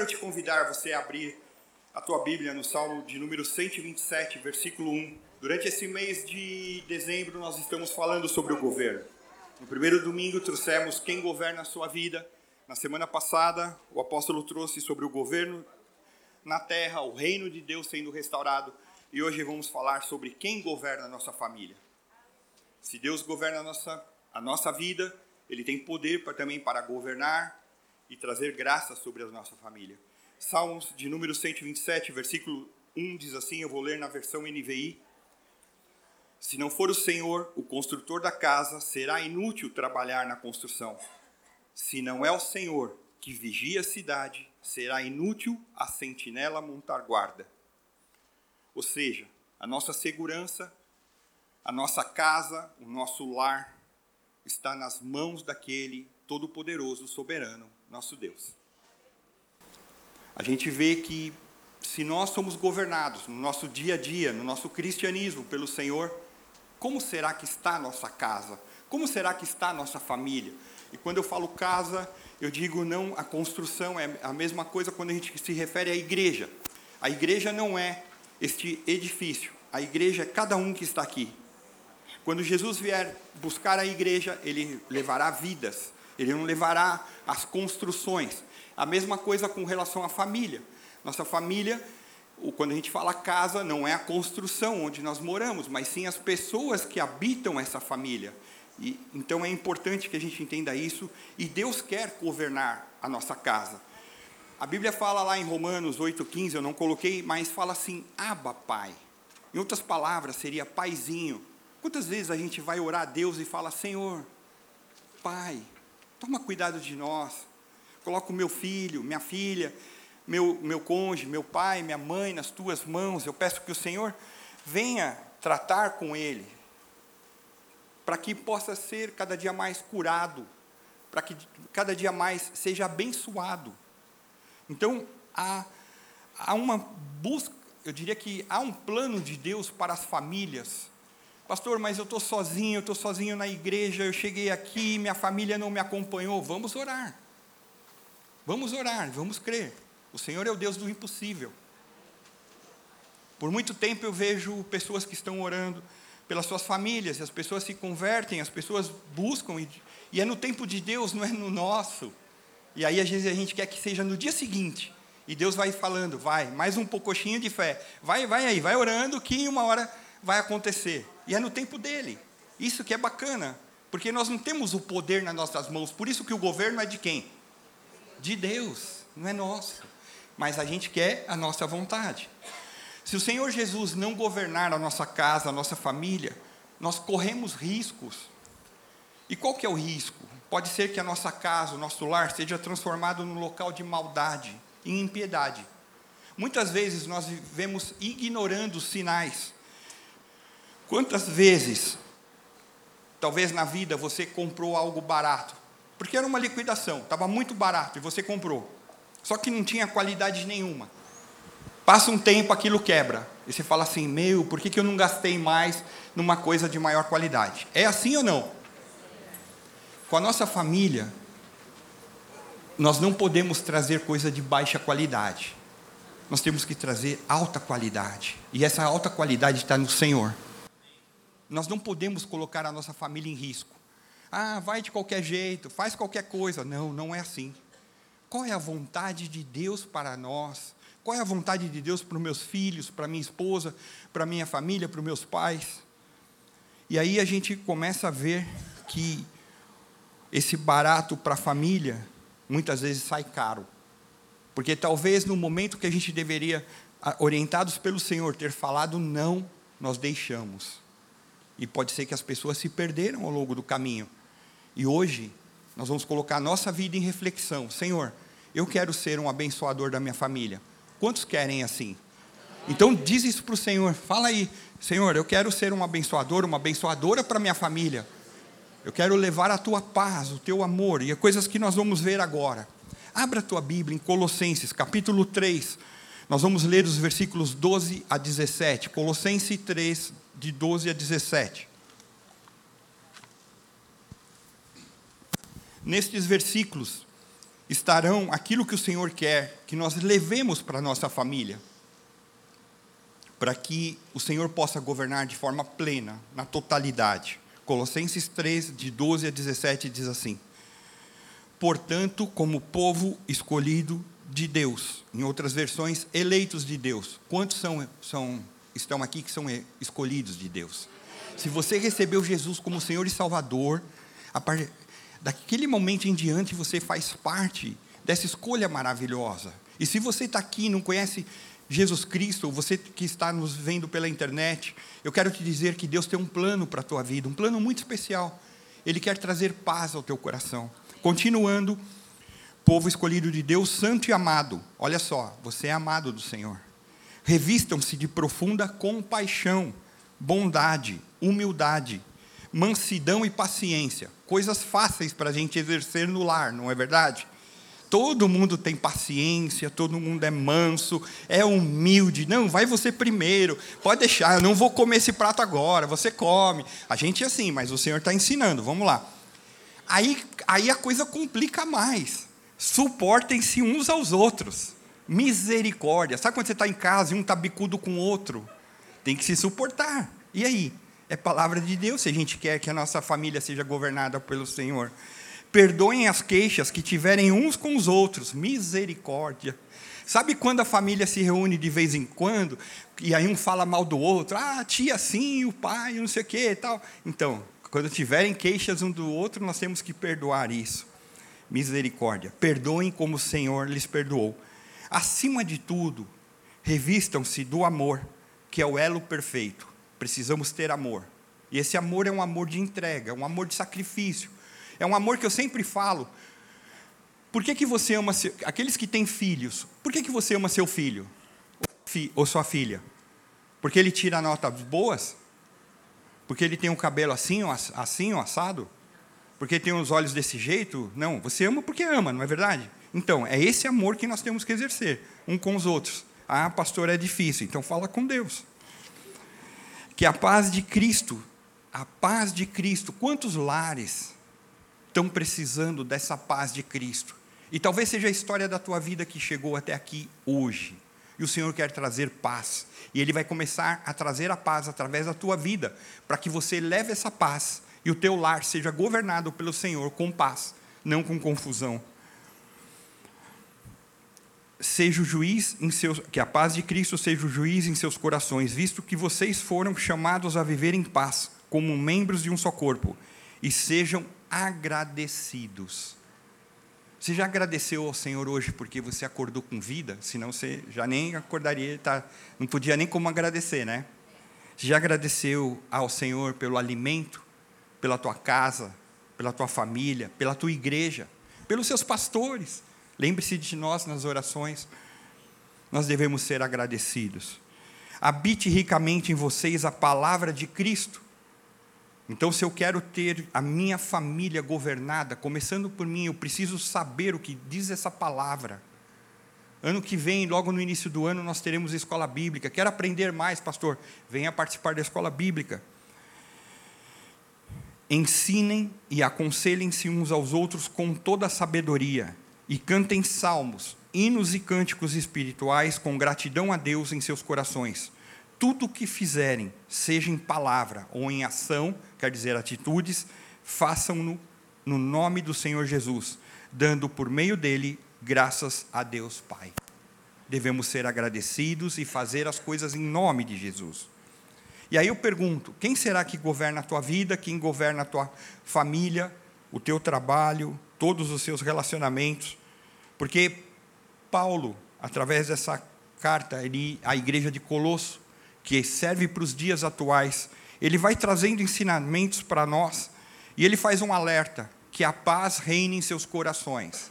Quero te convidar você a abrir a tua Bíblia no Salmo de número 127, versículo 1. Durante esse mês de dezembro nós estamos falando sobre o governo. No primeiro domingo trouxemos quem governa a sua vida. Na semana passada, o apóstolo trouxe sobre o governo na terra, o reino de Deus sendo restaurado. E hoje vamos falar sobre quem governa a nossa família. Se Deus governa a nossa, a nossa vida, Ele tem poder para, também para governar e trazer graça sobre a nossa família. Salmos de número 127, versículo 1 diz assim: eu vou ler na versão NVI. Se não for o Senhor, o construtor da casa, será inútil trabalhar na construção. Se não é o Senhor que vigia a cidade, será inútil a sentinela montar guarda. Ou seja, a nossa segurança, a nossa casa, o nosso lar está nas mãos daquele todo-poderoso, soberano, nosso Deus. A gente vê que se nós somos governados no nosso dia a dia, no nosso cristianismo pelo Senhor, como será que está a nossa casa? Como será que está a nossa família? E quando eu falo casa, eu digo não a construção, é a mesma coisa quando a gente se refere à igreja. A igreja não é este edifício, a igreja é cada um que está aqui. Quando Jesus vier buscar a igreja, ele levará vidas, ele não levará as construções. A mesma coisa com relação à família. Nossa família, quando a gente fala casa, não é a construção onde nós moramos, mas sim as pessoas que habitam essa família. E, então é importante que a gente entenda isso e Deus quer governar a nossa casa. A Bíblia fala lá em Romanos 8,15, eu não coloquei, mas fala assim: Aba, Pai. Em outras palavras, seria paizinho. Quantas vezes a gente vai orar a Deus e fala: Senhor, Pai, toma cuidado de nós. Coloca o meu filho, minha filha, meu, meu cônjuge, meu pai, minha mãe nas tuas mãos. Eu peço que o Senhor venha tratar com ele, para que possa ser cada dia mais curado, para que cada dia mais seja abençoado. Então, há, há uma busca, eu diria que há um plano de Deus para as famílias. Pastor, mas eu estou sozinho, eu estou sozinho na igreja, eu cheguei aqui, minha família não me acompanhou. Vamos orar. Vamos orar, vamos crer. O Senhor é o Deus do impossível. Por muito tempo eu vejo pessoas que estão orando pelas suas famílias, e as pessoas se convertem, as pessoas buscam, e, e é no tempo de Deus, não é no nosso. E aí, às vezes, a gente quer que seja no dia seguinte. E Deus vai falando, vai, mais um pouquinho de fé. Vai, vai aí, vai orando que uma hora vai acontecer. E é no tempo dele. Isso que é bacana, porque nós não temos o poder nas nossas mãos. Por isso que o governo é de quem? De Deus, não é nosso. Mas a gente quer a nossa vontade. Se o Senhor Jesus não governar a nossa casa, a nossa família, nós corremos riscos. E qual que é o risco? Pode ser que a nossa casa, o nosso lar, seja transformado num local de maldade e impiedade. Muitas vezes nós vivemos ignorando os sinais. Quantas vezes, talvez na vida, você comprou algo barato? Porque era uma liquidação, estava muito barato e você comprou. Só que não tinha qualidade nenhuma. Passa um tempo, aquilo quebra. E você fala assim: Meu, por que, que eu não gastei mais numa coisa de maior qualidade? É assim ou não? Com a nossa família, nós não podemos trazer coisa de baixa qualidade. Nós temos que trazer alta qualidade. E essa alta qualidade está no Senhor. Nós não podemos colocar a nossa família em risco. Ah, vai de qualquer jeito, faz qualquer coisa. Não, não é assim. Qual é a vontade de Deus para nós? Qual é a vontade de Deus para os meus filhos, para minha esposa, para minha família, para os meus pais? E aí a gente começa a ver que esse barato para a família muitas vezes sai caro. Porque talvez no momento que a gente deveria, orientados pelo Senhor, ter falado não, nós deixamos. E pode ser que as pessoas se perderam ao longo do caminho. E hoje nós vamos colocar a nossa vida em reflexão. Senhor, eu quero ser um abençoador da minha família. Quantos querem assim? Então diz isso para o Senhor. Fala aí, Senhor, eu quero ser um abençoador, uma abençoadora para minha família. Eu quero levar a tua paz, o teu amor e as coisas que nós vamos ver agora. Abra a tua Bíblia em Colossenses, capítulo 3. Nós vamos ler os versículos 12 a 17. Colossenses 3, de 12 a 17. Nestes versículos estarão aquilo que o Senhor quer que nós levemos para a nossa família, para que o Senhor possa governar de forma plena, na totalidade. Colossenses 3, de 12 a 17, diz assim: Portanto, como povo escolhido de Deus, em outras versões, eleitos de Deus. Quantos são, são estão aqui que são escolhidos de Deus? Se você recebeu Jesus como Senhor e Salvador, daquele momento em diante você faz parte dessa escolha maravilhosa. E se você está aqui e não conhece Jesus Cristo, ou você que está nos vendo pela internet, eu quero te dizer que Deus tem um plano para a tua vida, um plano muito especial. Ele quer trazer paz ao teu coração. Continuando, povo escolhido de Deus, santo e amado. Olha só, você é amado do Senhor. Revistam-se de profunda compaixão, bondade, humildade, mansidão e paciência. Coisas fáceis para a gente exercer no lar, não é verdade? Todo mundo tem paciência, todo mundo é manso, é humilde. Não, vai você primeiro. Pode deixar, eu não vou comer esse prato agora, você come. A gente é assim, mas o Senhor está ensinando, vamos lá. Aí, aí a coisa complica mais. Suportem-se uns aos outros. Misericórdia. Sabe quando você está em casa e um está bicudo com o outro? Tem que se suportar. E aí? É palavra de Deus se a gente quer que a nossa família seja governada pelo Senhor. Perdoem as queixas que tiverem uns com os outros. Misericórdia. Sabe quando a família se reúne de vez em quando e aí um fala mal do outro? Ah, tia sim, o pai, não sei o quê e tal. Então, quando tiverem queixas um do outro, nós temos que perdoar isso. Misericórdia. Perdoem como o Senhor lhes perdoou. Acima de tudo, revistam-se do amor, que é o elo perfeito. Precisamos ter amor. E esse amor é um amor de entrega, um amor de sacrifício. É um amor que eu sempre falo. Por que, que você ama seu, aqueles que têm filhos? Por que, que você ama seu filho ou sua filha? Porque ele tira notas boas? Porque ele tem um cabelo assim, assim, assado? Porque tem os olhos desse jeito? Não, você ama porque ama, não é verdade? Então, é esse amor que nós temos que exercer, um com os outros. Ah, pastor, é difícil, então fala com Deus. Que a paz de Cristo, a paz de Cristo, quantos lares estão precisando dessa paz de Cristo. E talvez seja a história da tua vida que chegou até aqui hoje. E o Senhor quer trazer paz. E Ele vai começar a trazer a paz através da tua vida, para que você leve essa paz e o teu lar seja governado pelo Senhor com paz, não com confusão. Seja o juiz em seus, que a paz de Cristo seja o juiz em seus corações, visto que vocês foram chamados a viver em paz, como membros de um só corpo, e sejam agradecidos. Você já agradeceu ao Senhor hoje porque você acordou com vida? Senão você já nem acordaria, tá, não podia nem como agradecer, né? Você já agradeceu ao Senhor pelo alimento, pela tua casa, pela tua família, pela tua igreja, pelos seus pastores? Lembre-se de nós nas orações. Nós devemos ser agradecidos. Habite ricamente em vocês a palavra de Cristo então, se eu quero ter a minha família governada, começando por mim, eu preciso saber o que diz essa palavra. Ano que vem, logo no início do ano, nós teremos escola bíblica. Quero aprender mais, pastor? Venha participar da escola bíblica. Ensinem e aconselhem-se uns aos outros com toda a sabedoria, e cantem salmos, hinos e cânticos espirituais com gratidão a Deus em seus corações tudo o que fizerem, seja em palavra ou em ação, quer dizer, atitudes, façam-no no nome do Senhor Jesus, dando por meio dele graças a Deus Pai. Devemos ser agradecidos e fazer as coisas em nome de Jesus. E aí eu pergunto: quem será que governa a tua vida, quem governa a tua família, o teu trabalho, todos os seus relacionamentos? Porque Paulo, através dessa carta ele, à igreja de Colosso, que serve para os dias atuais, ele vai trazendo ensinamentos para nós e ele faz um alerta: que a paz reine em seus corações.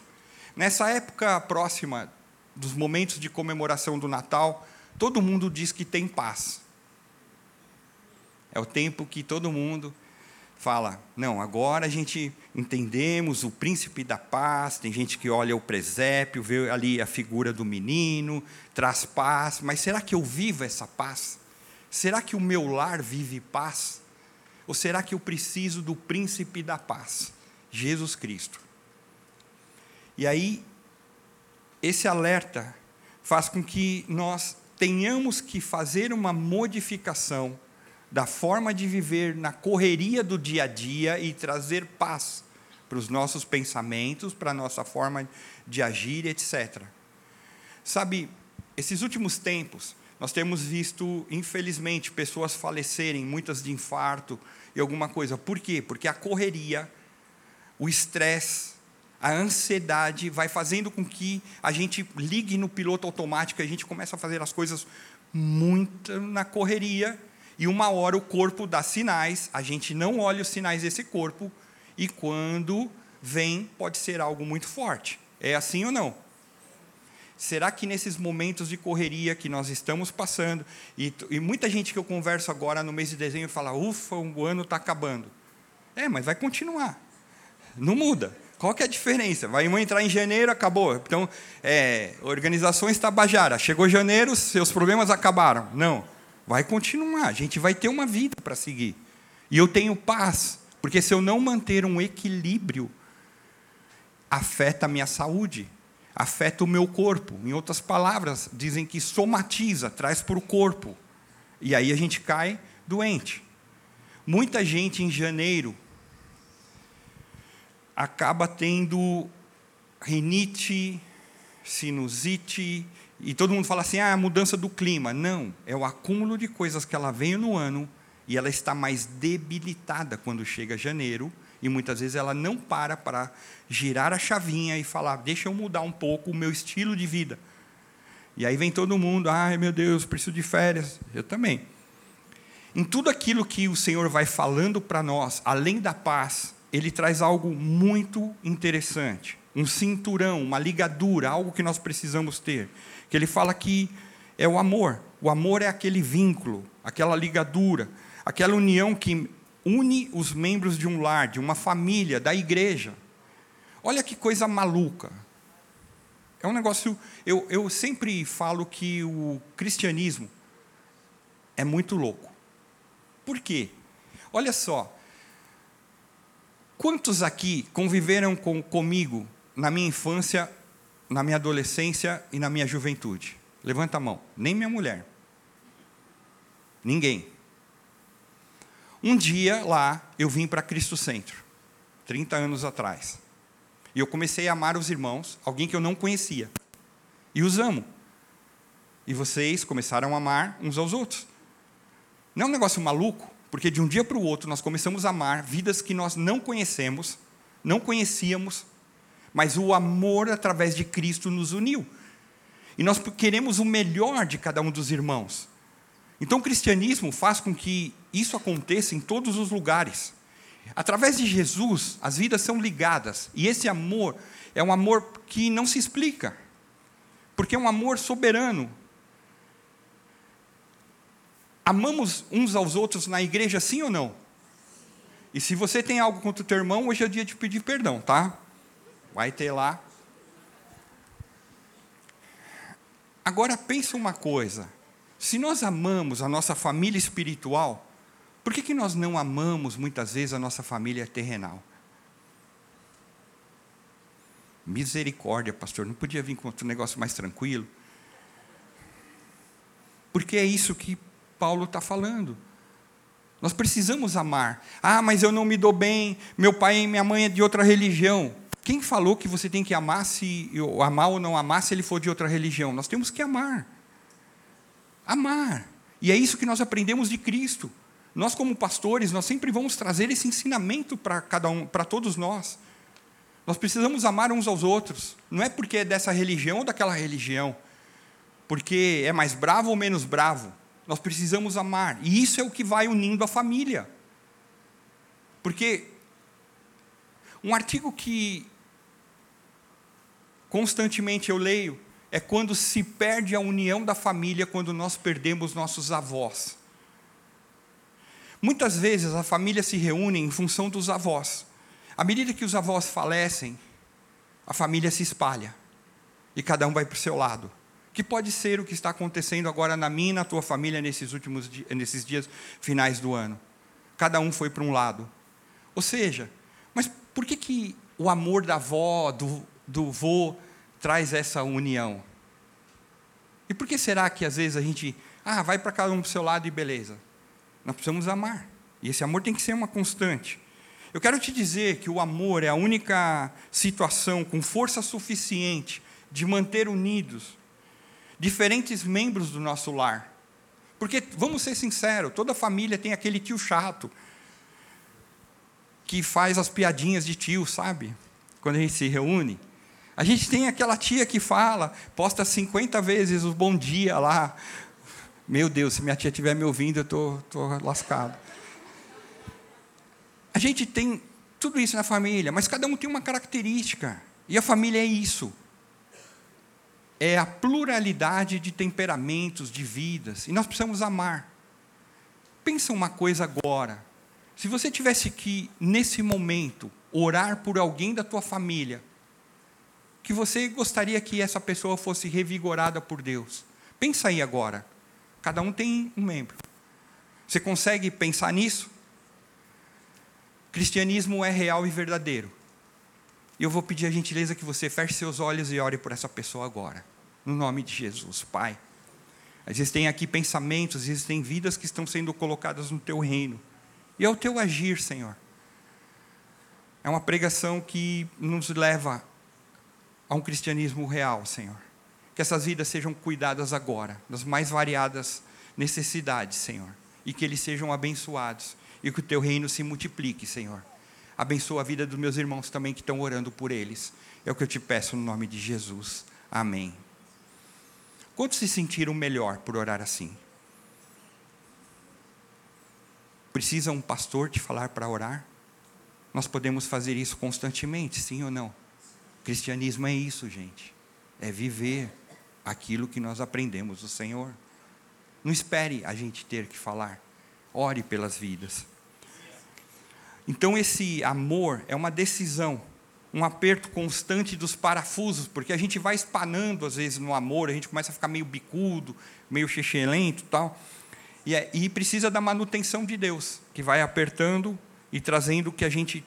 Nessa época próxima dos momentos de comemoração do Natal, todo mundo diz que tem paz. É o tempo que todo mundo fala: não, agora a gente entendemos o príncipe da paz. Tem gente que olha o presépio, vê ali a figura do menino, traz paz. Mas será que eu vivo essa paz? Será que o meu lar vive paz? Ou será que eu preciso do príncipe da paz, Jesus Cristo? E aí, esse alerta faz com que nós tenhamos que fazer uma modificação da forma de viver na correria do dia a dia e trazer paz para os nossos pensamentos, para a nossa forma de agir, etc. Sabe, esses últimos tempos, nós temos visto, infelizmente, pessoas falecerem, muitas de infarto e alguma coisa. Por quê? Porque a correria, o estresse, a ansiedade vai fazendo com que a gente ligue no piloto automático, a gente começa a fazer as coisas muito na correria e uma hora o corpo dá sinais, a gente não olha os sinais desse corpo, e quando vem, pode ser algo muito forte. É assim ou não? Será que nesses momentos de correria que nós estamos passando, e, e muita gente que eu converso agora no mês de dezembro fala: ufa, o ano está acabando. É, mas vai continuar. Não muda. Qual que é a diferença? Vai entrar em janeiro, acabou. Então, é, organizações Tabajara. Chegou janeiro, seus problemas acabaram. Não. Vai continuar, a gente vai ter uma vida para seguir. E eu tenho paz, porque se eu não manter um equilíbrio, afeta a minha saúde, afeta o meu corpo. Em outras palavras, dizem que somatiza, traz para o corpo. E aí a gente cai doente. Muita gente em janeiro acaba tendo rinite, sinusite, e todo mundo fala assim: ah, a mudança do clima. Não, é o acúmulo de coisas que ela veio no ano e ela está mais debilitada quando chega janeiro. E muitas vezes ela não para para girar a chavinha e falar: deixa eu mudar um pouco o meu estilo de vida. E aí vem todo mundo: ai meu Deus, preciso de férias. Eu também. Em tudo aquilo que o Senhor vai falando para nós, além da paz, ele traz algo muito interessante um cinturão, uma ligadura, algo que nós precisamos ter. Que ele fala que é o amor. O amor é aquele vínculo, aquela ligadura, aquela união que une os membros de um lar, de uma família, da igreja. Olha que coisa maluca. É um negócio. Eu, eu sempre falo que o cristianismo é muito louco. Por quê? Olha só. Quantos aqui conviveram com, comigo na minha infância, na minha adolescência e na minha juventude? Levanta a mão. Nem minha mulher. Ninguém. Um dia lá, eu vim para Cristo Centro, 30 anos atrás. E eu comecei a amar os irmãos, alguém que eu não conhecia. E os amo. E vocês começaram a amar uns aos outros. Não é um negócio maluco, porque de um dia para o outro nós começamos a amar vidas que nós não conhecemos, não conhecíamos, mas o amor através de Cristo nos uniu. E nós queremos o melhor de cada um dos irmãos. Então o cristianismo faz com que isso aconteça em todos os lugares. Através de Jesus, as vidas são ligadas, e esse amor é um amor que não se explica, porque é um amor soberano. Amamos uns aos outros na igreja, sim ou não? E se você tem algo contra o teu irmão, hoje é dia de pedir perdão, tá? Vai ter lá. Agora pensa uma coisa. Se nós amamos a nossa família espiritual, por que, que nós não amamos muitas vezes a nossa família terrenal? Misericórdia, pastor, não podia vir com outro negócio mais tranquilo? Porque é isso que Paulo está falando. Nós precisamos amar. Ah, mas eu não me dou bem, meu pai e minha mãe é de outra religião. Quem falou que você tem que amar se amar ou não amar se ele for de outra religião? Nós temos que amar. Amar. E é isso que nós aprendemos de Cristo. Nós como pastores, nós sempre vamos trazer esse ensinamento para cada um, para todos nós. Nós precisamos amar uns aos outros. Não é porque é dessa religião ou daquela religião, porque é mais bravo ou menos bravo. Nós precisamos amar. E isso é o que vai unindo a família. Porque um artigo que constantemente eu leio, é quando se perde a união da família, quando nós perdemos nossos avós. Muitas vezes a família se reúne em função dos avós. À medida que os avós falecem, a família se espalha e cada um vai para o seu lado. Que pode ser o que está acontecendo agora na minha e na tua família nesses últimos nesses dias finais do ano. Cada um foi para um lado. Ou seja, mas por que, que o amor da avó, do, do vô, traz essa união? E por que será que às vezes a gente, ah, vai para cada um para o seu lado e beleza? Nós precisamos amar. E esse amor tem que ser uma constante. Eu quero te dizer que o amor é a única situação com força suficiente de manter unidos diferentes membros do nosso lar. Porque, vamos ser sinceros, toda família tem aquele tio chato que faz as piadinhas de tio, sabe? Quando a gente se reúne. A gente tem aquela tia que fala, posta 50 vezes o bom dia lá. Meu Deus, se minha tia estiver me ouvindo, eu estou tô, tô lascado. A gente tem tudo isso na família, mas cada um tem uma característica. E a família é isso. É a pluralidade de temperamentos, de vidas. E nós precisamos amar. Pensa uma coisa agora. Se você tivesse que, nesse momento, orar por alguém da tua família, que você gostaria que essa pessoa fosse revigorada por Deus. Pensa aí agora. Cada um tem um membro. Você consegue pensar nisso? Cristianismo é real e verdadeiro. Eu vou pedir a gentileza que você feche seus olhos e ore por essa pessoa agora. No nome de Jesus, Pai. Existem aqui pensamentos, existem vidas que estão sendo colocadas no teu reino. E é o teu agir, Senhor. É uma pregação que nos leva a um cristianismo real, Senhor. Que essas vidas sejam cuidadas agora, das mais variadas necessidades, Senhor. E que eles sejam abençoados. E que o teu reino se multiplique, Senhor. Abençoa a vida dos meus irmãos também que estão orando por eles. É o que eu te peço no nome de Jesus. Amém. Quantos se sentiram melhor por orar assim? Precisa um pastor te falar para orar? Nós podemos fazer isso constantemente, sim ou não? Cristianismo é isso, gente. É viver aquilo que nós aprendemos do Senhor. Não espere a gente ter que falar. Ore pelas vidas. Então, esse amor é uma decisão, um aperto constante dos parafusos, porque a gente vai espanando, às vezes, no amor, a gente começa a ficar meio bicudo, meio chechelento tal. E, é, e precisa da manutenção de Deus, que vai apertando e trazendo que a gente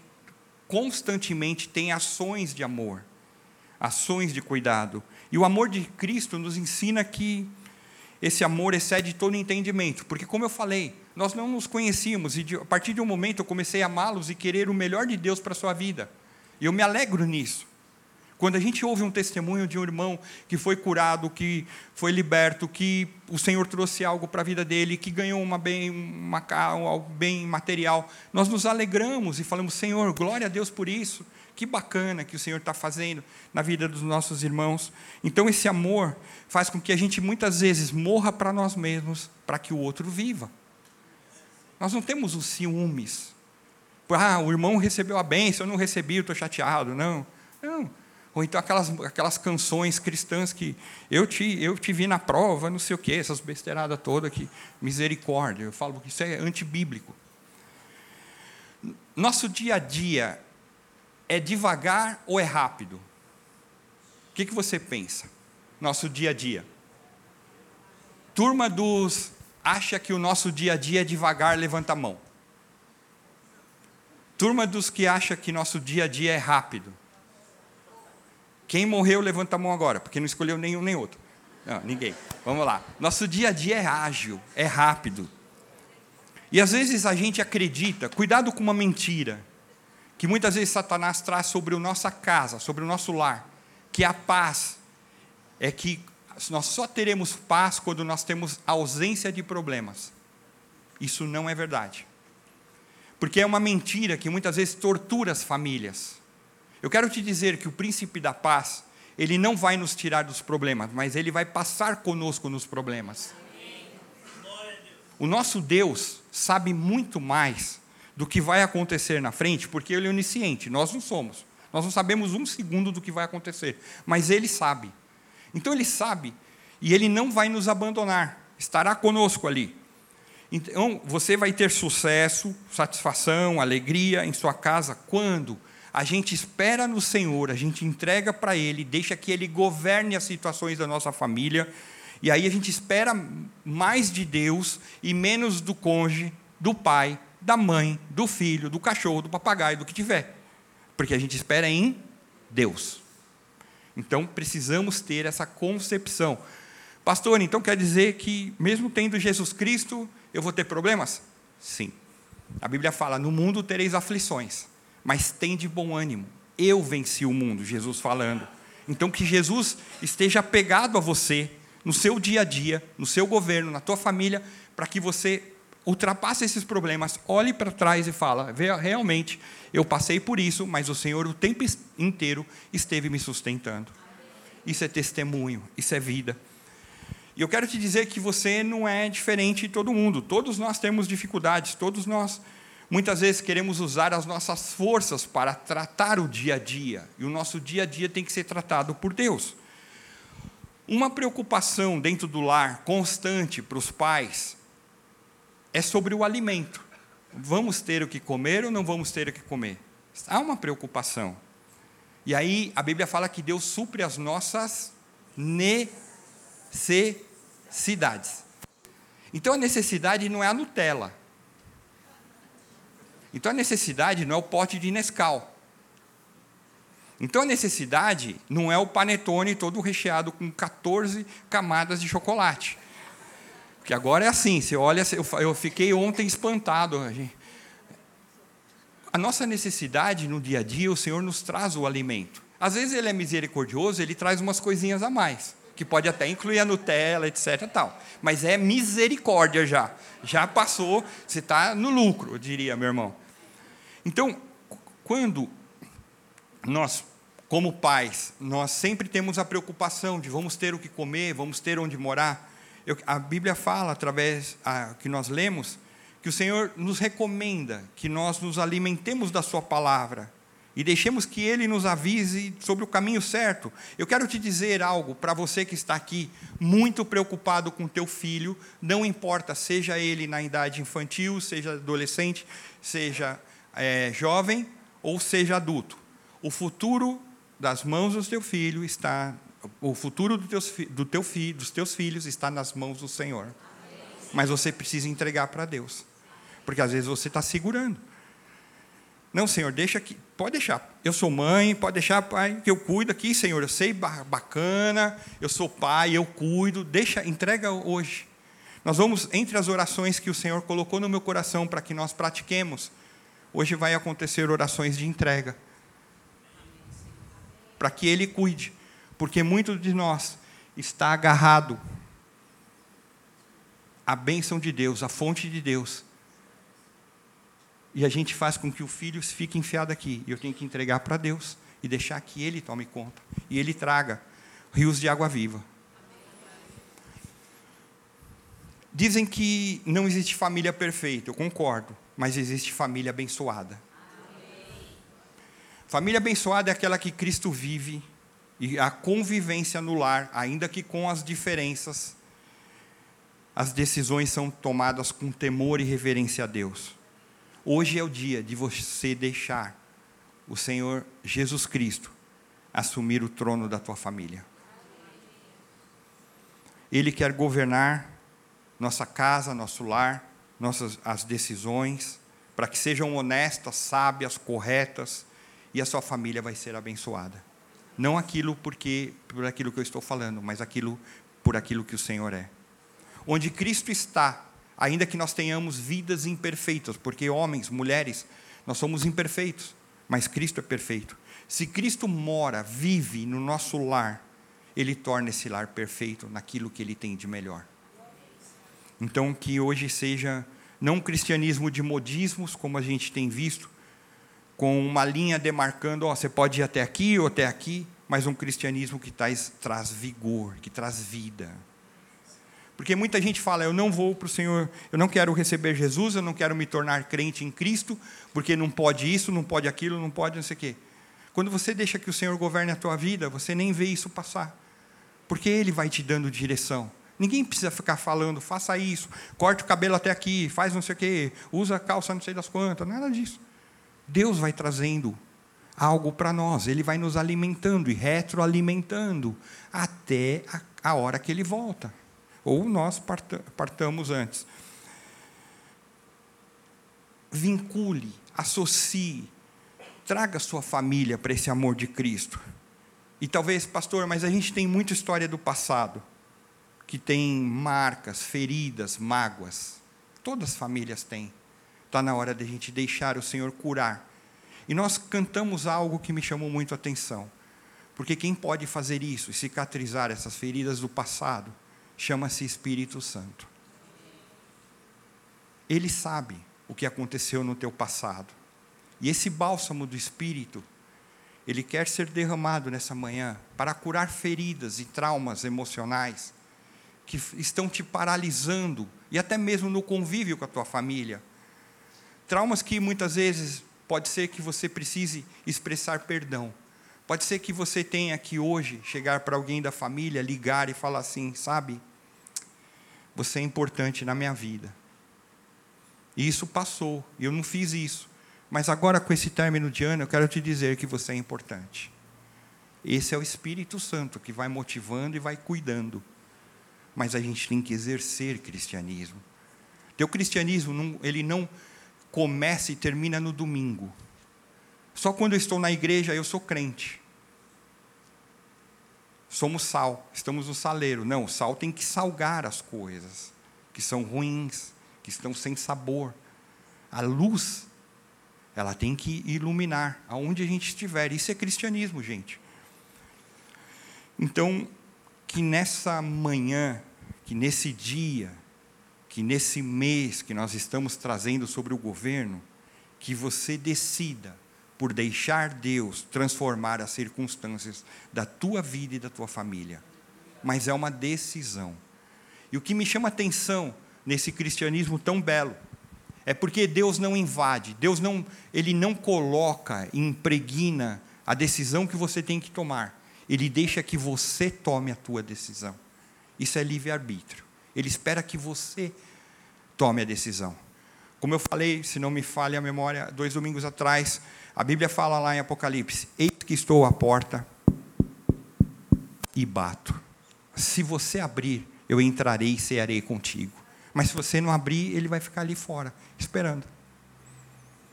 constantemente tem ações de amor, ações de cuidado. E o amor de Cristo nos ensina que esse amor excede todo entendimento, porque, como eu falei, nós não nos conhecíamos e de, a partir de um momento eu comecei a amá-los e querer o melhor de Deus para a sua vida. E eu me alegro nisso. Quando a gente ouve um testemunho de um irmão que foi curado, que foi liberto, que o Senhor trouxe algo para a vida dele, que ganhou uma bem, uma, algo bem material, nós nos alegramos e falamos: Senhor, glória a Deus por isso. Que bacana que o Senhor está fazendo na vida dos nossos irmãos. Então, esse amor faz com que a gente muitas vezes morra para nós mesmos, para que o outro viva. Nós não temos os ciúmes. Ah, o irmão recebeu a bênção, eu não recebi, eu estou chateado. Não. Não. Ou então aquelas, aquelas canções cristãs que eu te, eu te vi na prova, não sei o quê, essas besteiradas todas que misericórdia. Eu falo que isso é antibíblico. Nosso dia a dia é devagar ou é rápido? O que, que você pensa? Nosso dia a dia. Turma dos acha que o nosso dia a dia é devagar, levanta a mão. Turma dos que acha que nosso dia a dia é rápido. Quem morreu, levanta a mão agora, porque não escolheu nenhum nem outro. Não, ninguém. Vamos lá. Nosso dia a dia é ágil, é rápido. E às vezes a gente acredita, cuidado com uma mentira, que muitas vezes Satanás traz sobre a nossa casa, sobre o nosso lar, que a paz é que nós só teremos paz quando nós temos ausência de problemas. Isso não é verdade. Porque é uma mentira que muitas vezes tortura as famílias. Eu quero te dizer que o príncipe da paz, ele não vai nos tirar dos problemas, mas ele vai passar conosco nos problemas. O nosso Deus sabe muito mais do que vai acontecer na frente, porque ele é onisciente, nós não somos. Nós não sabemos um segundo do que vai acontecer, mas Ele sabe. Então Ele sabe e Ele não vai nos abandonar, estará conosco ali. Então você vai ter sucesso, satisfação, alegria em sua casa quando a gente espera no Senhor, a gente entrega para Ele, deixa que Ele governe as situações da nossa família, e aí a gente espera mais de Deus e menos do cônjuge, do pai, da mãe, do filho, do cachorro, do papagaio, do que tiver. Porque a gente espera em Deus. Então precisamos ter essa concepção. Pastor, então quer dizer que, mesmo tendo Jesus Cristo, eu vou ter problemas? Sim. A Bíblia fala: no mundo tereis aflições mas tem de bom ânimo. Eu venci o mundo, Jesus falando. Então que Jesus esteja apegado a você no seu dia a dia, no seu governo, na tua família, para que você ultrapasse esses problemas, olhe para trás e fala: realmente, eu passei por isso, mas o Senhor o tempo inteiro esteve me sustentando. Isso é testemunho, isso é vida. E eu quero te dizer que você não é diferente de todo mundo. Todos nós temos dificuldades, todos nós Muitas vezes queremos usar as nossas forças para tratar o dia a dia, e o nosso dia a dia tem que ser tratado por Deus. Uma preocupação dentro do lar constante para os pais é sobre o alimento. Vamos ter o que comer ou não vamos ter o que comer? Há uma preocupação. E aí a Bíblia fala que Deus supre as nossas necessidades. Então a necessidade não é a Nutella. Então a necessidade não é o pote de Nescau. Então a necessidade não é o panetone todo recheado com 14 camadas de chocolate. Porque agora é assim, você olha, eu fiquei ontem espantado. A nossa necessidade no dia a dia, o Senhor nos traz o alimento. Às vezes ele é misericordioso, ele traz umas coisinhas a mais, que pode até incluir a Nutella, etc. Tal. Mas é misericórdia já. Já passou, você está no lucro, eu diria, meu irmão. Então, quando nós, como pais, nós sempre temos a preocupação de vamos ter o que comer, vamos ter onde morar, eu, a Bíblia fala, através a, que nós lemos, que o Senhor nos recomenda que nós nos alimentemos da Sua palavra e deixemos que Ele nos avise sobre o caminho certo. Eu quero te dizer algo para você que está aqui, muito preocupado com teu filho, não importa, seja ele na idade infantil, seja adolescente, seja é, jovem ou seja adulto. O futuro das mãos do teu filho está, o futuro do teus, do teu fi, dos teus filhos está nas mãos do Senhor. Mas você precisa entregar para Deus, porque às vezes você está segurando. Não, Senhor, deixa aqui, pode deixar. Eu sou mãe, pode deixar, pai, que eu cuido aqui, Senhor. Eu sei bacana, eu sou pai, eu cuido. Deixa, entrega hoje. Nós vamos entre as orações que o Senhor colocou no meu coração para que nós pratiquemos Hoje vai acontecer orações de entrega. Para que Ele cuide. Porque muito de nós está agarrado à bênção de Deus, à fonte de Deus. E a gente faz com que o filho fique enfiado aqui. E eu tenho que entregar para Deus e deixar que Ele tome conta. E Ele traga rios de água viva. Dizem que não existe família perfeita, eu concordo mas existe família abençoada. Família abençoada é aquela que Cristo vive e a convivência no lar, ainda que com as diferenças, as decisões são tomadas com temor e reverência a Deus. Hoje é o dia de você deixar o Senhor Jesus Cristo assumir o trono da tua família. Ele quer governar nossa casa, nosso lar, nossas as decisões, para que sejam honestas, sábias, corretas, e a sua família vai ser abençoada. Não aquilo porque por aquilo que eu estou falando, mas aquilo por aquilo que o Senhor é. Onde Cristo está, ainda que nós tenhamos vidas imperfeitas, porque homens, mulheres, nós somos imperfeitos, mas Cristo é perfeito. Se Cristo mora, vive no nosso lar, ele torna esse lar perfeito naquilo que ele tem de melhor. Então, que hoje seja não um cristianismo de modismos, como a gente tem visto, com uma linha demarcando, ó, você pode ir até aqui ou até aqui, mas um cristianismo que traz, traz vigor, que traz vida. Porque muita gente fala, eu não vou para o Senhor, eu não quero receber Jesus, eu não quero me tornar crente em Cristo, porque não pode isso, não pode aquilo, não pode não sei o quê. Quando você deixa que o Senhor governe a tua vida, você nem vê isso passar. Porque Ele vai te dando direção. Ninguém precisa ficar falando, faça isso, corte o cabelo até aqui, faz não sei o quê, usa calça não sei das quantas, nada disso. Deus vai trazendo algo para nós, Ele vai nos alimentando e retroalimentando até a, hora que Ele volta. Ou nós partamos antes. Vincule, associe, traga sua família para esse amor de Cristo. E talvez, pastor, mas a gente tem muita história do passado, que tem marcas, feridas, mágoas. Todas as famílias têm. Está na hora de a gente deixar o Senhor curar. E nós cantamos algo que me chamou muito a atenção. Porque quem pode fazer isso e cicatrizar essas feridas do passado chama-se Espírito Santo. Ele sabe o que aconteceu no teu passado. E esse bálsamo do Espírito ele quer ser derramado nessa manhã para curar feridas e traumas emocionais que estão te paralisando e até mesmo no convívio com a tua família. Traumas que muitas vezes pode ser que você precise expressar perdão. Pode ser que você tenha que hoje chegar para alguém da família, ligar e falar assim, sabe? Você é importante na minha vida. E isso passou, e eu não fiz isso. Mas agora, com esse término de ano, eu quero te dizer que você é importante. Esse é o Espírito Santo que vai motivando e vai cuidando. Mas a gente tem que exercer cristianismo. Teu cristianismo, ele não começa e termina no domingo. Só quando eu estou na igreja eu sou crente. Somos sal, estamos no saleiro. Não, o sal tem que salgar as coisas que são ruins, que estão sem sabor. A luz ela tem que iluminar aonde a gente estiver. Isso é cristianismo, gente. Então, que nessa manhã, que nesse dia, que nesse mês que nós estamos trazendo sobre o governo, que você decida por deixar Deus transformar as circunstâncias da tua vida e da tua família. Mas é uma decisão. E o que me chama atenção nesse cristianismo tão belo é porque Deus não invade, Deus não, ele não coloca, impregna a decisão que você tem que tomar. Ele deixa que você tome a tua decisão. Isso é livre-arbítrio. Ele espera que você tome a decisão. Como eu falei, se não me falha a memória, dois domingos atrás, a Bíblia fala lá em Apocalipse: Eis que estou à porta e bato. Se você abrir, eu entrarei e cearei contigo. Mas se você não abrir, ele vai ficar ali fora, esperando.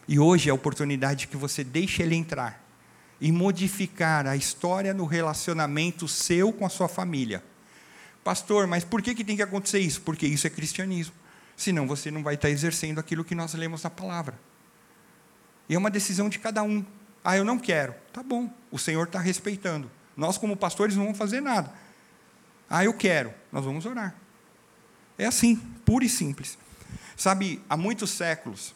E hoje é a oportunidade que você deixe ele entrar e modificar a história no relacionamento seu com a sua família. Pastor, mas por que, que tem que acontecer isso? Porque isso é cristianismo. Senão você não vai estar exercendo aquilo que nós lemos na palavra. E é uma decisão de cada um. Ah, eu não quero. Tá bom, o Senhor está respeitando. Nós, como pastores, não vamos fazer nada. Ah, eu quero. Nós vamos orar. É assim, puro e simples. Sabe, há muitos séculos,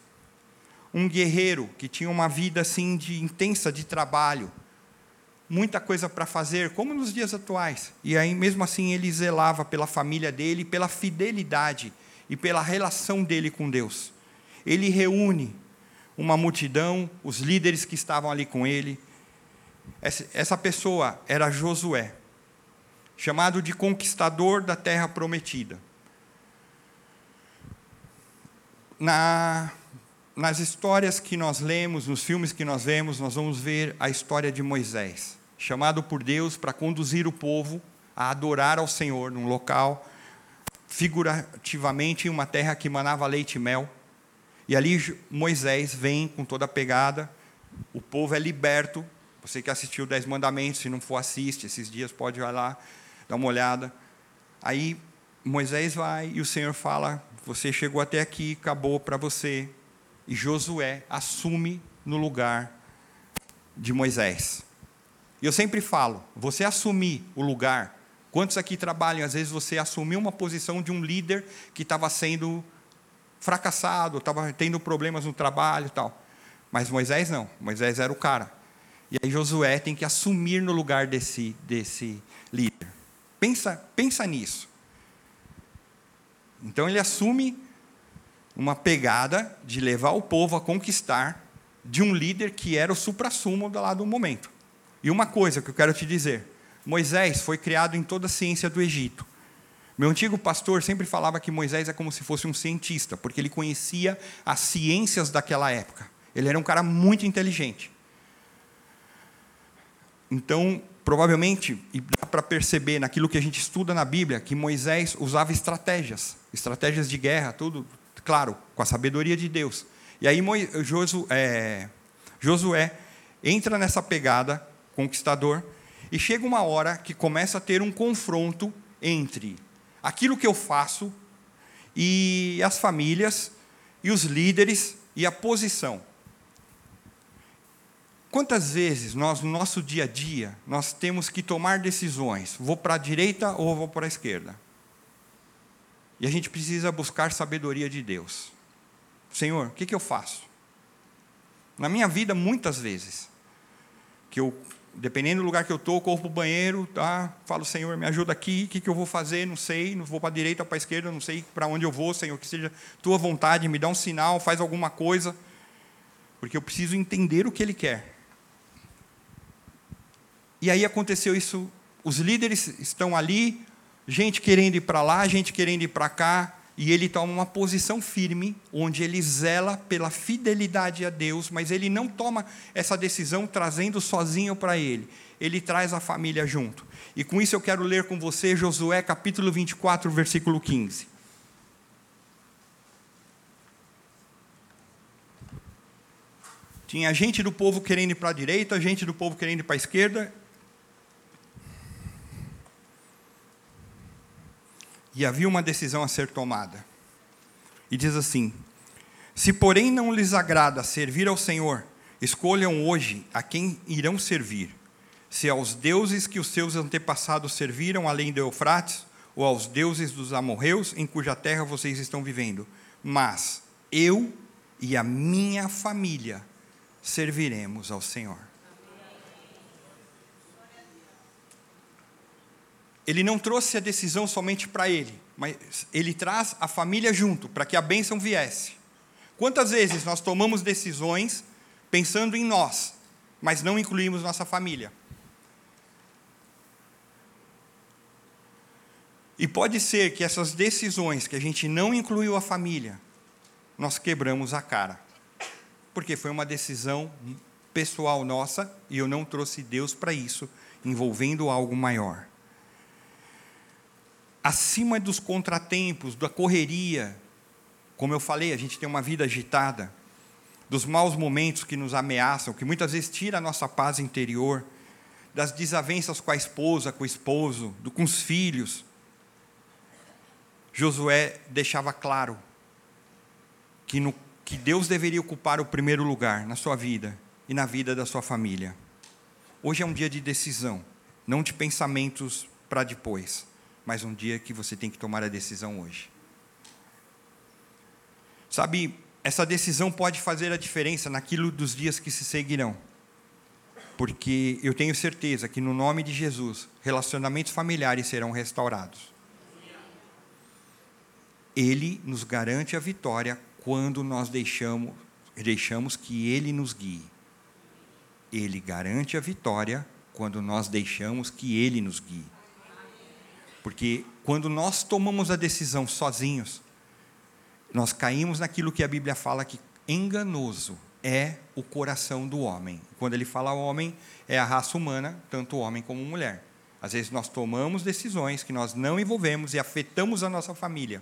um guerreiro que tinha uma vida assim de intensa de trabalho, muita coisa para fazer, como nos dias atuais. E aí mesmo assim ele zelava pela família dele, pela fidelidade e pela relação dele com Deus. Ele reúne uma multidão, os líderes que estavam ali com ele. Essa pessoa era Josué, chamado de conquistador da terra prometida na, nas histórias que nós lemos, nos filmes que nós vemos, nós vamos ver a história de Moisés, chamado por Deus para conduzir o povo a adorar ao Senhor num local, figurativamente em uma terra que manava leite e mel. E ali Moisés vem com toda a pegada, o povo é liberto. Você que assistiu Dez Mandamentos, se não for, assiste. Esses dias pode ir lá, dar uma olhada. Aí Moisés vai e o Senhor fala você chegou até aqui, acabou para você. E Josué assume no lugar de Moisés. E eu sempre falo, você assumir o lugar. Quantos aqui trabalham, às vezes você assumiu uma posição de um líder que estava sendo fracassado, estava tendo problemas no trabalho e tal. Mas Moisés não, Moisés era o cara. E aí Josué tem que assumir no lugar desse, desse líder. Pensa, pensa nisso. Então ele assume uma pegada de levar o povo a conquistar de um líder que era o supra-sumo lá do momento. E uma coisa que eu quero te dizer: Moisés foi criado em toda a ciência do Egito. Meu antigo pastor sempre falava que Moisés é como se fosse um cientista, porque ele conhecia as ciências daquela época. Ele era um cara muito inteligente. Então, provavelmente, e dá para perceber naquilo que a gente estuda na Bíblia, que Moisés usava estratégias, estratégias de guerra, tudo, claro, com a sabedoria de Deus. E aí Josué, é, Josué entra nessa pegada conquistador e chega uma hora que começa a ter um confronto entre aquilo que eu faço e as famílias e os líderes e a posição. Quantas vezes nós, no nosso dia a dia, nós temos que tomar decisões? Vou para a direita ou vou para a esquerda? E a gente precisa buscar sabedoria de Deus. Senhor, o que, que eu faço? Na minha vida, muitas vezes, que eu, dependendo do lugar que eu estou, corro para o banheiro, tá? falo, Senhor, me ajuda aqui, o que, que eu vou fazer? Não sei, não vou para a direita para a esquerda, não sei para onde eu vou, Senhor, que seja tua vontade, me dá um sinal, faz alguma coisa, porque eu preciso entender o que Ele quer. E aí aconteceu isso, os líderes estão ali, gente querendo ir para lá, gente querendo ir para cá, e ele toma uma posição firme, onde ele zela pela fidelidade a Deus, mas ele não toma essa decisão trazendo sozinho para ele, ele traz a família junto. E com isso eu quero ler com você Josué capítulo 24, versículo 15. Tinha gente do povo querendo ir para a direita, gente do povo querendo ir para a esquerda, e havia uma decisão a ser tomada. E diz assim: Se, porém, não lhes agrada servir ao Senhor, escolham hoje a quem irão servir: se aos deuses que os seus antepassados serviram além do Eufrates, ou aos deuses dos amorreus em cuja terra vocês estão vivendo. Mas eu e a minha família serviremos ao Senhor. Ele não trouxe a decisão somente para ele, mas ele traz a família junto, para que a bênção viesse. Quantas vezes nós tomamos decisões pensando em nós, mas não incluímos nossa família? E pode ser que essas decisões que a gente não incluiu a família, nós quebramos a cara. Porque foi uma decisão pessoal nossa e eu não trouxe Deus para isso, envolvendo algo maior acima dos contratempos, da correria. Como eu falei, a gente tem uma vida agitada, dos maus momentos que nos ameaçam, que muitas vezes tira a nossa paz interior, das desavenças com a esposa, com o esposo, do, com os filhos. Josué deixava claro que, no, que Deus deveria ocupar o primeiro lugar na sua vida e na vida da sua família. Hoje é um dia de decisão, não de pensamentos para depois mas um dia que você tem que tomar a decisão hoje. Sabe, essa decisão pode fazer a diferença naquilo dos dias que se seguirão. Porque eu tenho certeza que no nome de Jesus, relacionamentos familiares serão restaurados. Ele nos garante a vitória quando nós deixamos, deixamos que Ele nos guie. Ele garante a vitória quando nós deixamos que Ele nos guie. Porque quando nós tomamos a decisão sozinhos, nós caímos naquilo que a Bíblia fala que enganoso é o coração do homem. Quando ele fala homem, é a raça humana, tanto homem como mulher. Às vezes nós tomamos decisões que nós não envolvemos e afetamos a nossa família.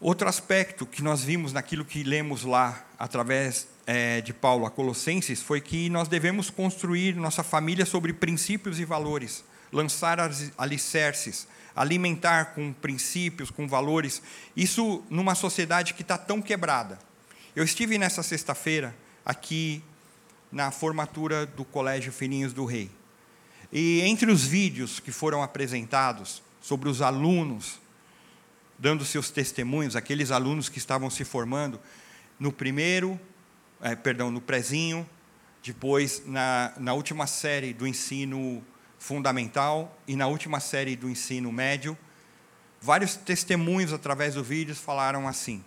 Outro aspecto que nós vimos naquilo que lemos lá, através é, de Paulo a Colossenses, foi que nós devemos construir nossa família sobre princípios e valores lançar alicerces, alimentar com princípios, com valores. Isso numa sociedade que está tão quebrada. Eu estive nessa sexta-feira aqui na formatura do Colégio Fininhos do Rei. E entre os vídeos que foram apresentados sobre os alunos dando seus testemunhos, aqueles alunos que estavam se formando no primeiro, é, perdão, no prezinho, depois na, na última série do ensino fundamental e na última série do ensino médio, vários testemunhos através do vídeo falaram assim: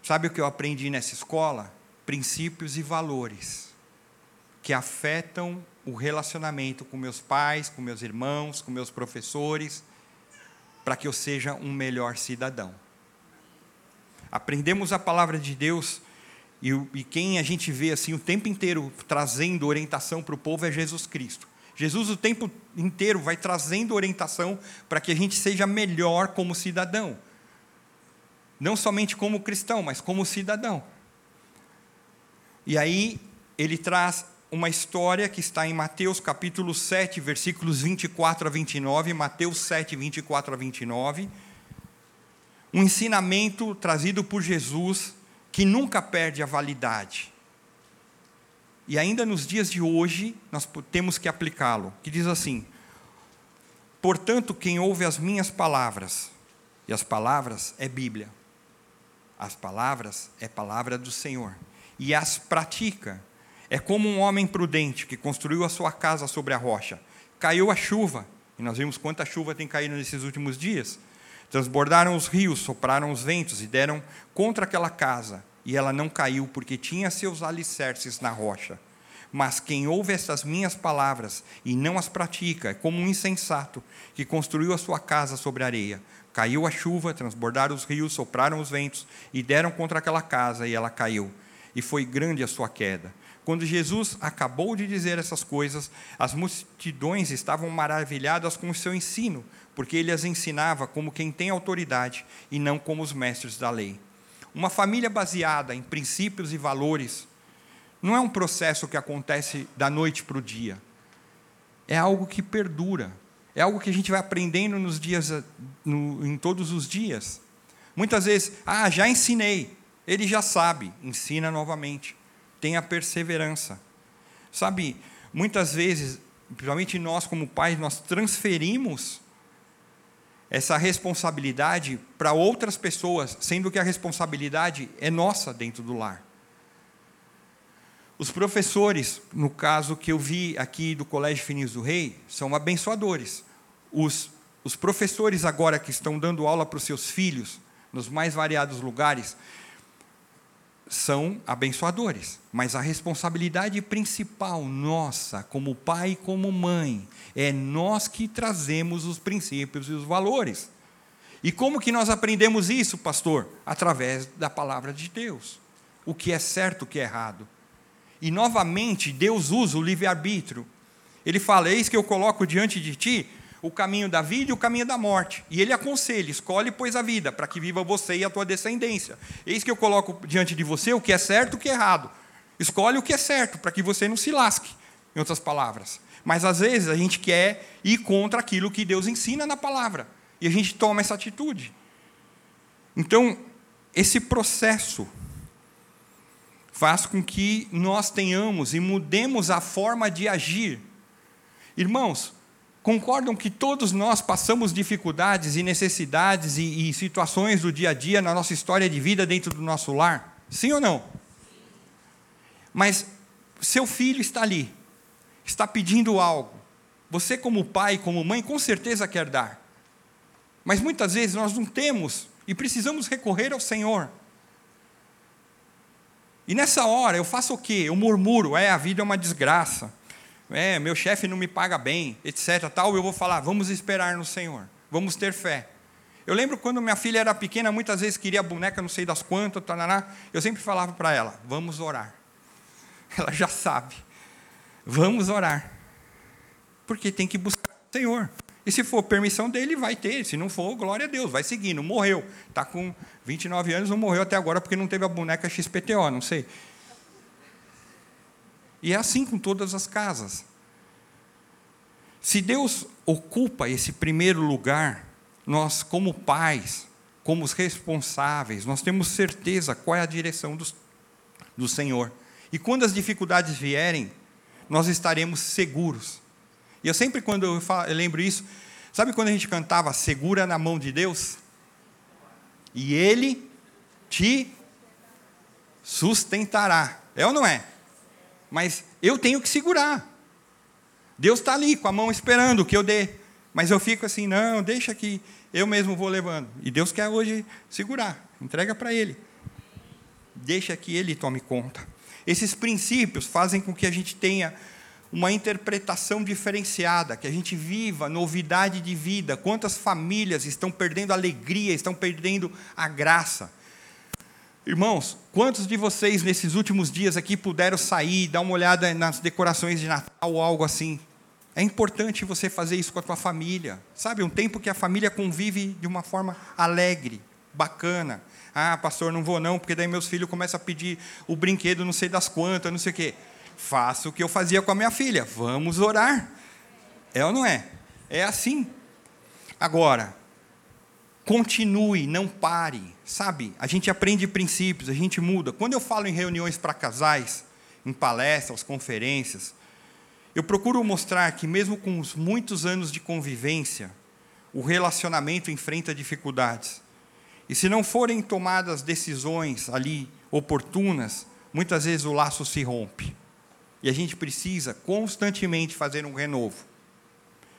Sabe o que eu aprendi nessa escola? Princípios e valores. que afetam o relacionamento com meus pais, com meus irmãos, com meus professores, para que eu seja um melhor cidadão. Aprendemos a palavra de Deus e, e quem a gente vê assim o tempo inteiro trazendo orientação para o povo é Jesus Cristo. Jesus o tempo inteiro vai trazendo orientação para que a gente seja melhor como cidadão. Não somente como cristão, mas como cidadão. E aí ele traz uma história que está em Mateus capítulo 7, versículos 24 a 29, Mateus 7, 24 a 29. Um ensinamento trazido por Jesus que nunca perde a validade. E ainda nos dias de hoje, nós temos que aplicá-lo, que diz assim: Portanto, quem ouve as minhas palavras, e as palavras é Bíblia, as palavras é palavra do Senhor, e as pratica, é como um homem prudente que construiu a sua casa sobre a rocha. Caiu a chuva, e nós vimos quanta chuva tem caído nesses últimos dias. Transbordaram os rios, sopraram os ventos e deram contra aquela casa, e ela não caiu, porque tinha seus alicerces na rocha. Mas quem ouve estas minhas palavras e não as pratica é como um insensato que construiu a sua casa sobre areia. Caiu a chuva, transbordaram os rios, sopraram os ventos e deram contra aquela casa, e ela caiu. E foi grande a sua queda. Quando Jesus acabou de dizer essas coisas, as multidões estavam maravilhadas com o seu ensino, porque ele as ensinava como quem tem autoridade e não como os mestres da lei. Uma família baseada em princípios e valores não é um processo que acontece da noite para o dia. É algo que perdura. É algo que a gente vai aprendendo nos dias, no, em todos os dias. Muitas vezes, ah, já ensinei. Ele já sabe, ensina novamente tenha perseverança. Sabe, muitas vezes, principalmente nós como pais, nós transferimos essa responsabilidade para outras pessoas, sendo que a responsabilidade é nossa dentro do lar. Os professores, no caso que eu vi aqui do Colégio Fininhos do Rei, são abençoadores. Os, os professores agora que estão dando aula para os seus filhos, nos mais variados lugares, são abençoadores, mas a responsabilidade principal nossa, como pai e como mãe, é nós que trazemos os princípios e os valores. E como que nós aprendemos isso, pastor? Através da palavra de Deus. O que é certo, o que é errado. E novamente, Deus usa o livre-arbítrio. Ele fala: Eis que eu coloco diante de ti o caminho da vida e o caminho da morte. E ele aconselha: escolhe, pois, a vida, para que viva você e a tua descendência. Eis que eu coloco diante de você o que é certo e o que é errado. Escolhe o que é certo, para que você não se lasque, em outras palavras. Mas às vezes a gente quer ir contra aquilo que Deus ensina na palavra. E a gente toma essa atitude. Então, esse processo faz com que nós tenhamos e mudemos a forma de agir. Irmãos, concordam que todos nós passamos dificuldades e necessidades e, e, situações do dia a dia na nossa história de vida dentro do nosso lar? Sim ou não? Mas seu filho está ali, está pedindo algo. Você, como pai, como mãe, com certeza quer dar. Mas muitas vezes nós não temos e precisamos recorrer ao Senhor. E nessa hora eu faço o quê? Eu murmuro, é, a vida é uma desgraça é, meu chefe não me paga bem, etc. Tal, eu vou falar, vamos esperar no Senhor, vamos ter fé. Eu lembro quando minha filha era pequena, muitas vezes queria boneca, não sei das quantas, tananá, eu sempre falava para ela, vamos orar. Ela já sabe, vamos orar. Porque tem que buscar o Senhor. E se for permissão dele, vai ter. Se não for, glória a Deus, vai seguindo. Morreu. Está com 29 anos, não morreu até agora porque não teve a boneca XPTO, não sei. E é assim com todas as casas. Se Deus ocupa esse primeiro lugar, nós, como pais, como os responsáveis, nós temos certeza qual é a direção do, Senhor. E quando as dificuldades vierem, nós estaremos seguros. E eu sempre, quando eu, falo, eu lembro isso, sabe quando a gente cantava Segura na mão de Deus? E Ele te sustentará. É ou não é? Mas eu tenho que segurar. Deus está ali com a mão esperando que eu dê, mas eu fico assim, não, deixa que eu mesmo vou levando. E Deus quer hoje segurar, entrega para Ele. Deixa que Ele tome conta. Esses princípios fazem com que a gente tenha uma interpretação diferenciada, que a gente viva novidade de vida. Quantas famílias estão perdendo alegria, estão perdendo a graça. Irmãos, quantos de vocês nesses últimos dias aqui puderam sair, dar uma olhada nas decorações de Natal ou algo assim? É importante você fazer isso com a tua família. Sabe, um tempo que a família convive de uma forma alegre, bacana. Ah, pastor, não vou não, porque daí meus filhos começam a pedir o brinquedo, não sei das quantas, não sei o quê. Faça o que eu fazia com a minha filha. Vamos orar. É ou não é? É assim. Agora, continue, não pare. Sabe, a gente aprende princípios, a gente muda. Quando eu falo em reuniões para casais, em palestras, conferências, eu procuro mostrar que, mesmo com os muitos anos de convivência, o relacionamento enfrenta dificuldades. E se não forem tomadas decisões ali oportunas, muitas vezes o laço se rompe. E a gente precisa constantemente fazer um renovo,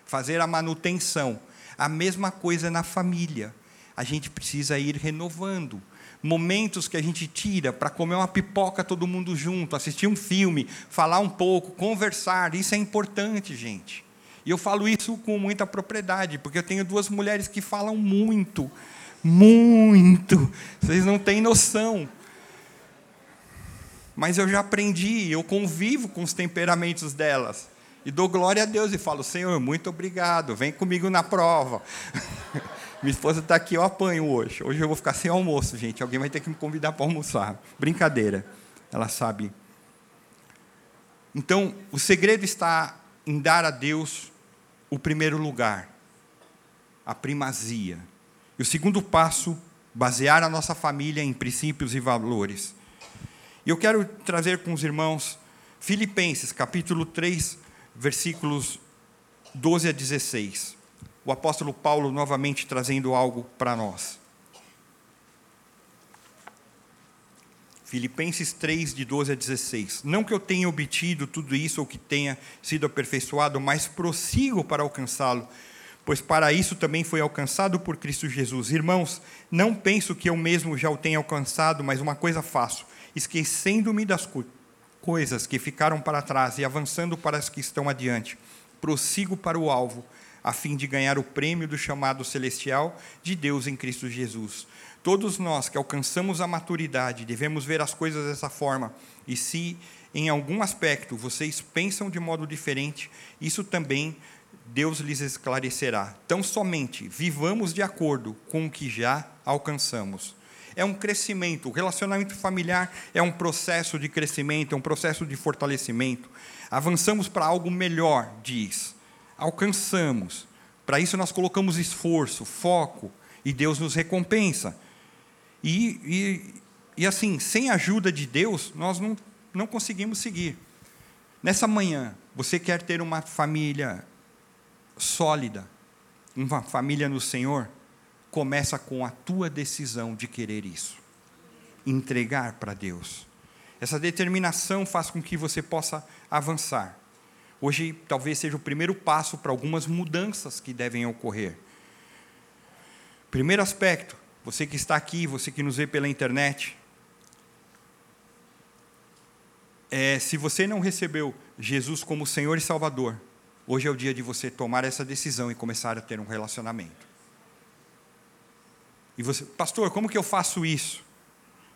fazer a manutenção. A mesma coisa na família. A gente precisa ir renovando. Momentos que a gente tira para comer uma pipoca todo mundo junto, assistir um filme, falar um pouco, conversar, isso é importante, gente. E eu falo isso com muita propriedade, porque eu tenho duas mulheres que falam muito, muito. Vocês não têm noção mas eu já aprendi, eu convivo com os temperamentos delas. E dou glória a Deus e falo, Senhor, muito obrigado, vem comigo na prova. Minha esposa está aqui, eu apanho hoje. Hoje eu vou ficar sem almoço, gente. Alguém vai ter que me convidar para almoçar. Brincadeira. Ela sabe. Então, o segredo está em dar a Deus o primeiro lugar, a primazia. E o segundo passo, basear a nossa família em princípios e valores. E eu quero trazer com os irmãos Filipenses, capítulo 3, versículos 12 a 16. O apóstolo Paulo novamente trazendo algo para nós. Filipenses 3, de 12 a 16. Não que eu tenha obtido tudo isso ou que tenha sido aperfeiçoado, mas prossigo para alcançá-lo, pois para isso também foi alcançado por Cristo Jesus. Irmãos, não penso que eu mesmo já o tenha alcançado, mas uma coisa faço esquecendo-me das co coisas que ficaram para trás e avançando para as que estão adiante, prossigo para o alvo, a fim de ganhar o prêmio do chamado celestial de Deus em Cristo Jesus. Todos nós que alcançamos a maturidade devemos ver as coisas dessa forma, e se em algum aspecto vocês pensam de modo diferente, isso também Deus lhes esclarecerá. Tão somente vivamos de acordo com o que já alcançamos é um crescimento. O relacionamento familiar é um processo de crescimento, é um processo de fortalecimento. Avançamos para algo melhor, diz. Alcançamos. Para isso nós colocamos esforço, foco, e Deus nos recompensa. E, e, e assim, sem a ajuda de Deus, nós não, não conseguimos seguir. Nessa manhã, você quer ter uma família sólida, uma família no Senhor? Começa com a tua decisão de querer isso. Entregar para Deus. Essa determinação faz com que você possa avançar. Hoje talvez seja o primeiro passo para algumas mudanças que devem ocorrer. Primeiro aspecto, você que está aqui, você que nos vê pela internet, é, se você não recebeu Jesus como Senhor e Salvador, hoje é o dia de você tomar essa decisão e começar a ter um relacionamento. E você, pastor, como que eu faço isso?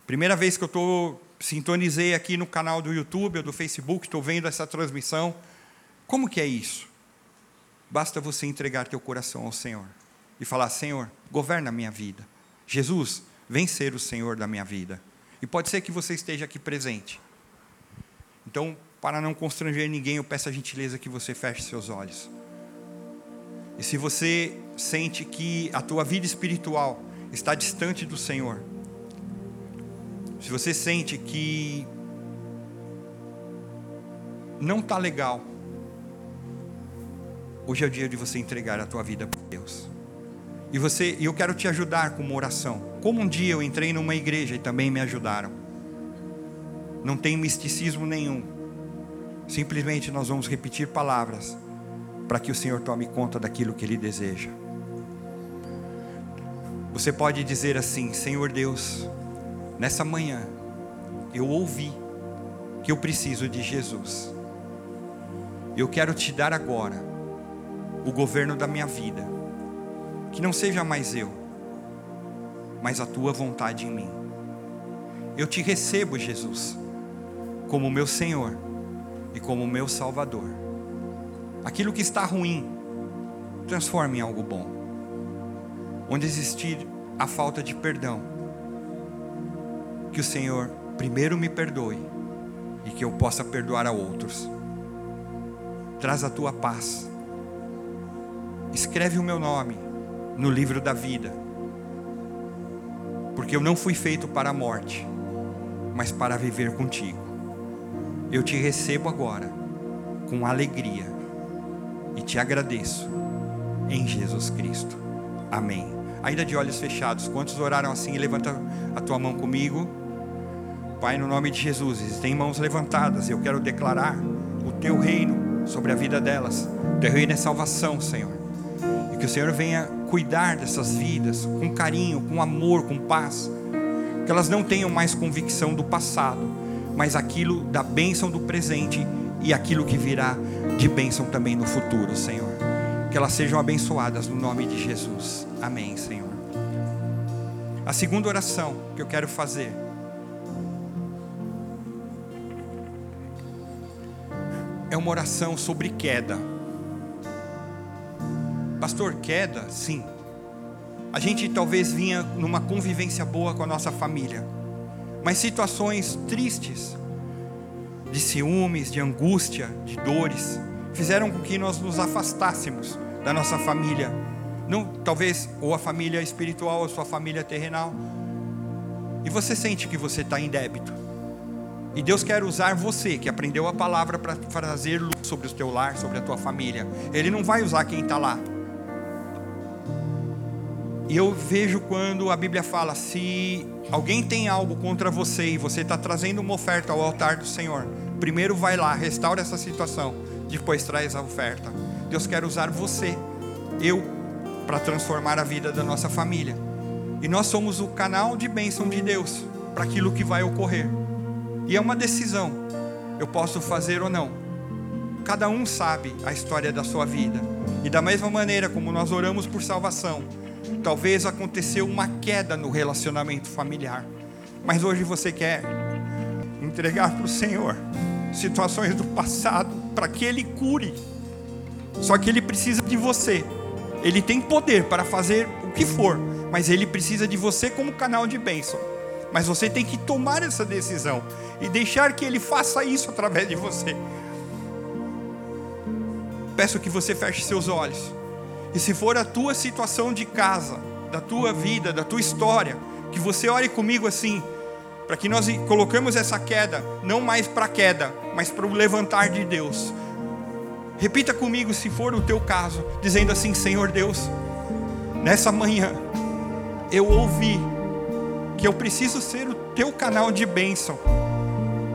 Primeira vez que eu estou sintonizei aqui no canal do YouTube ou do Facebook, estou vendo essa transmissão. Como que é isso? Basta você entregar teu coração ao Senhor e falar: Senhor, governa a minha vida. Jesus, vem ser o Senhor da minha vida. E pode ser que você esteja aqui presente. Então, para não constranger ninguém, eu peço a gentileza que você feche seus olhos. E se você sente que a tua vida espiritual está distante do Senhor, se você sente que não está legal, hoje é o dia de você entregar a tua vida para Deus. E você, eu quero te ajudar com uma oração. Como um dia eu entrei numa igreja e também me ajudaram. Não tem misticismo nenhum. Simplesmente nós vamos repetir palavras para que o Senhor tome conta daquilo que Ele deseja. Você pode dizer assim: Senhor Deus, nessa manhã eu ouvi que eu preciso de Jesus. Eu quero te dar agora o governo da minha vida, que não seja mais eu, mas a tua vontade em mim. Eu te recebo, Jesus, como meu Senhor e como meu Salvador. Aquilo que está ruim, transforme em algo bom. Onde existir a falta de perdão, que o Senhor primeiro me perdoe e que eu possa perdoar a outros. Traz a tua paz. Escreve o meu nome no livro da vida, porque eu não fui feito para a morte, mas para viver contigo. Eu te recebo agora com alegria e te agradeço em Jesus Cristo. Amém. Ainda de olhos fechados, quantos oraram assim? Levanta a tua mão comigo. Pai, no nome de Jesus, existem mãos levantadas. Eu quero declarar o teu reino sobre a vida delas. O teu reino é salvação, Senhor. E que o Senhor venha cuidar dessas vidas com carinho, com amor, com paz. Que elas não tenham mais convicção do passado, mas aquilo da bênção do presente e aquilo que virá de bênção também no futuro, Senhor. Que elas sejam abençoadas no nome de Jesus. Amém, Senhor. A segunda oração que eu quero fazer é uma oração sobre queda. Pastor, queda? Sim. A gente talvez vinha numa convivência boa com a nossa família, mas situações tristes, de ciúmes, de angústia, de dores, fizeram com que nós nos afastássemos da nossa família. Não, talvez ou a família espiritual ou a sua família terrenal. E você sente que você está em débito. E Deus quer usar você, que aprendeu a palavra, para trazer luz sobre o teu lar, sobre a tua família. Ele não vai usar quem está lá. E eu vejo quando a Bíblia fala: se alguém tem algo contra você e você está trazendo uma oferta ao altar do Senhor, primeiro vai lá, restaura essa situação, depois traz a oferta. Deus quer usar você, eu, para transformar a vida da nossa família. E nós somos o canal de bênção de Deus para aquilo que vai ocorrer. E é uma decisão. Eu posso fazer ou não. Cada um sabe a história da sua vida. E da mesma maneira como nós oramos por salvação, talvez aconteceu uma queda no relacionamento familiar. Mas hoje você quer entregar para o Senhor situações do passado para que Ele cure. Só que Ele precisa de você. Ele tem poder para fazer o que for, mas Ele precisa de você como canal de bênção. Mas você tem que tomar essa decisão e deixar que Ele faça isso através de você. Peço que você feche seus olhos. E se for a tua situação de casa, da tua vida, da tua história, que você ore comigo assim, para que nós colocamos essa queda, não mais para a queda, mas para o levantar de Deus. Repita comigo, se for o teu caso, dizendo assim: Senhor Deus, nessa manhã eu ouvi que eu preciso ser o teu canal de bênção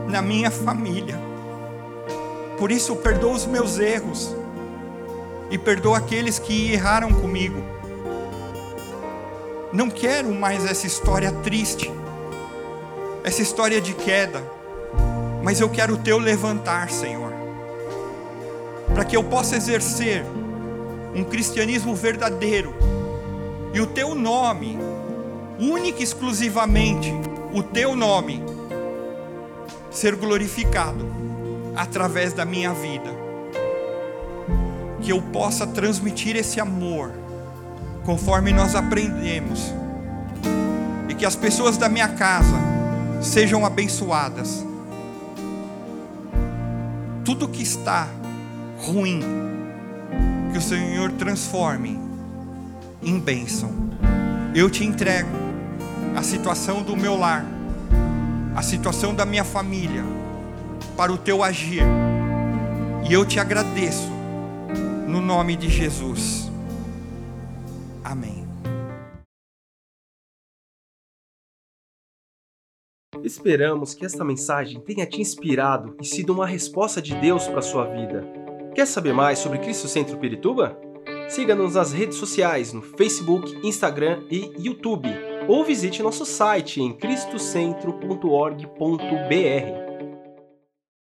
na minha família. Por isso, perdoa os meus erros e perdoa aqueles que erraram comigo. Não quero mais essa história triste, essa história de queda, mas eu quero o teu levantar, Senhor, para que eu possa exercer um cristianismo verdadeiro e o teu nome única e exclusivamente o teu nome ser glorificado através da minha vida. Que eu possa transmitir esse amor conforme nós aprendemos. E que as pessoas da minha casa sejam abençoadas. Tudo que está ruim, que o Senhor transforme em bênção. Eu te entrego a situação do meu lar, a situação da minha família, para o teu agir. E eu te agradeço, no nome de Jesus. Amém. Esperamos que esta mensagem tenha te inspirado e sido uma resposta de Deus para sua vida. Quer saber mais sobre Cristo Centro Pirituba? Siga-nos nas redes sociais no Facebook, Instagram e YouTube ou visite nosso site em cristocentro.org.br.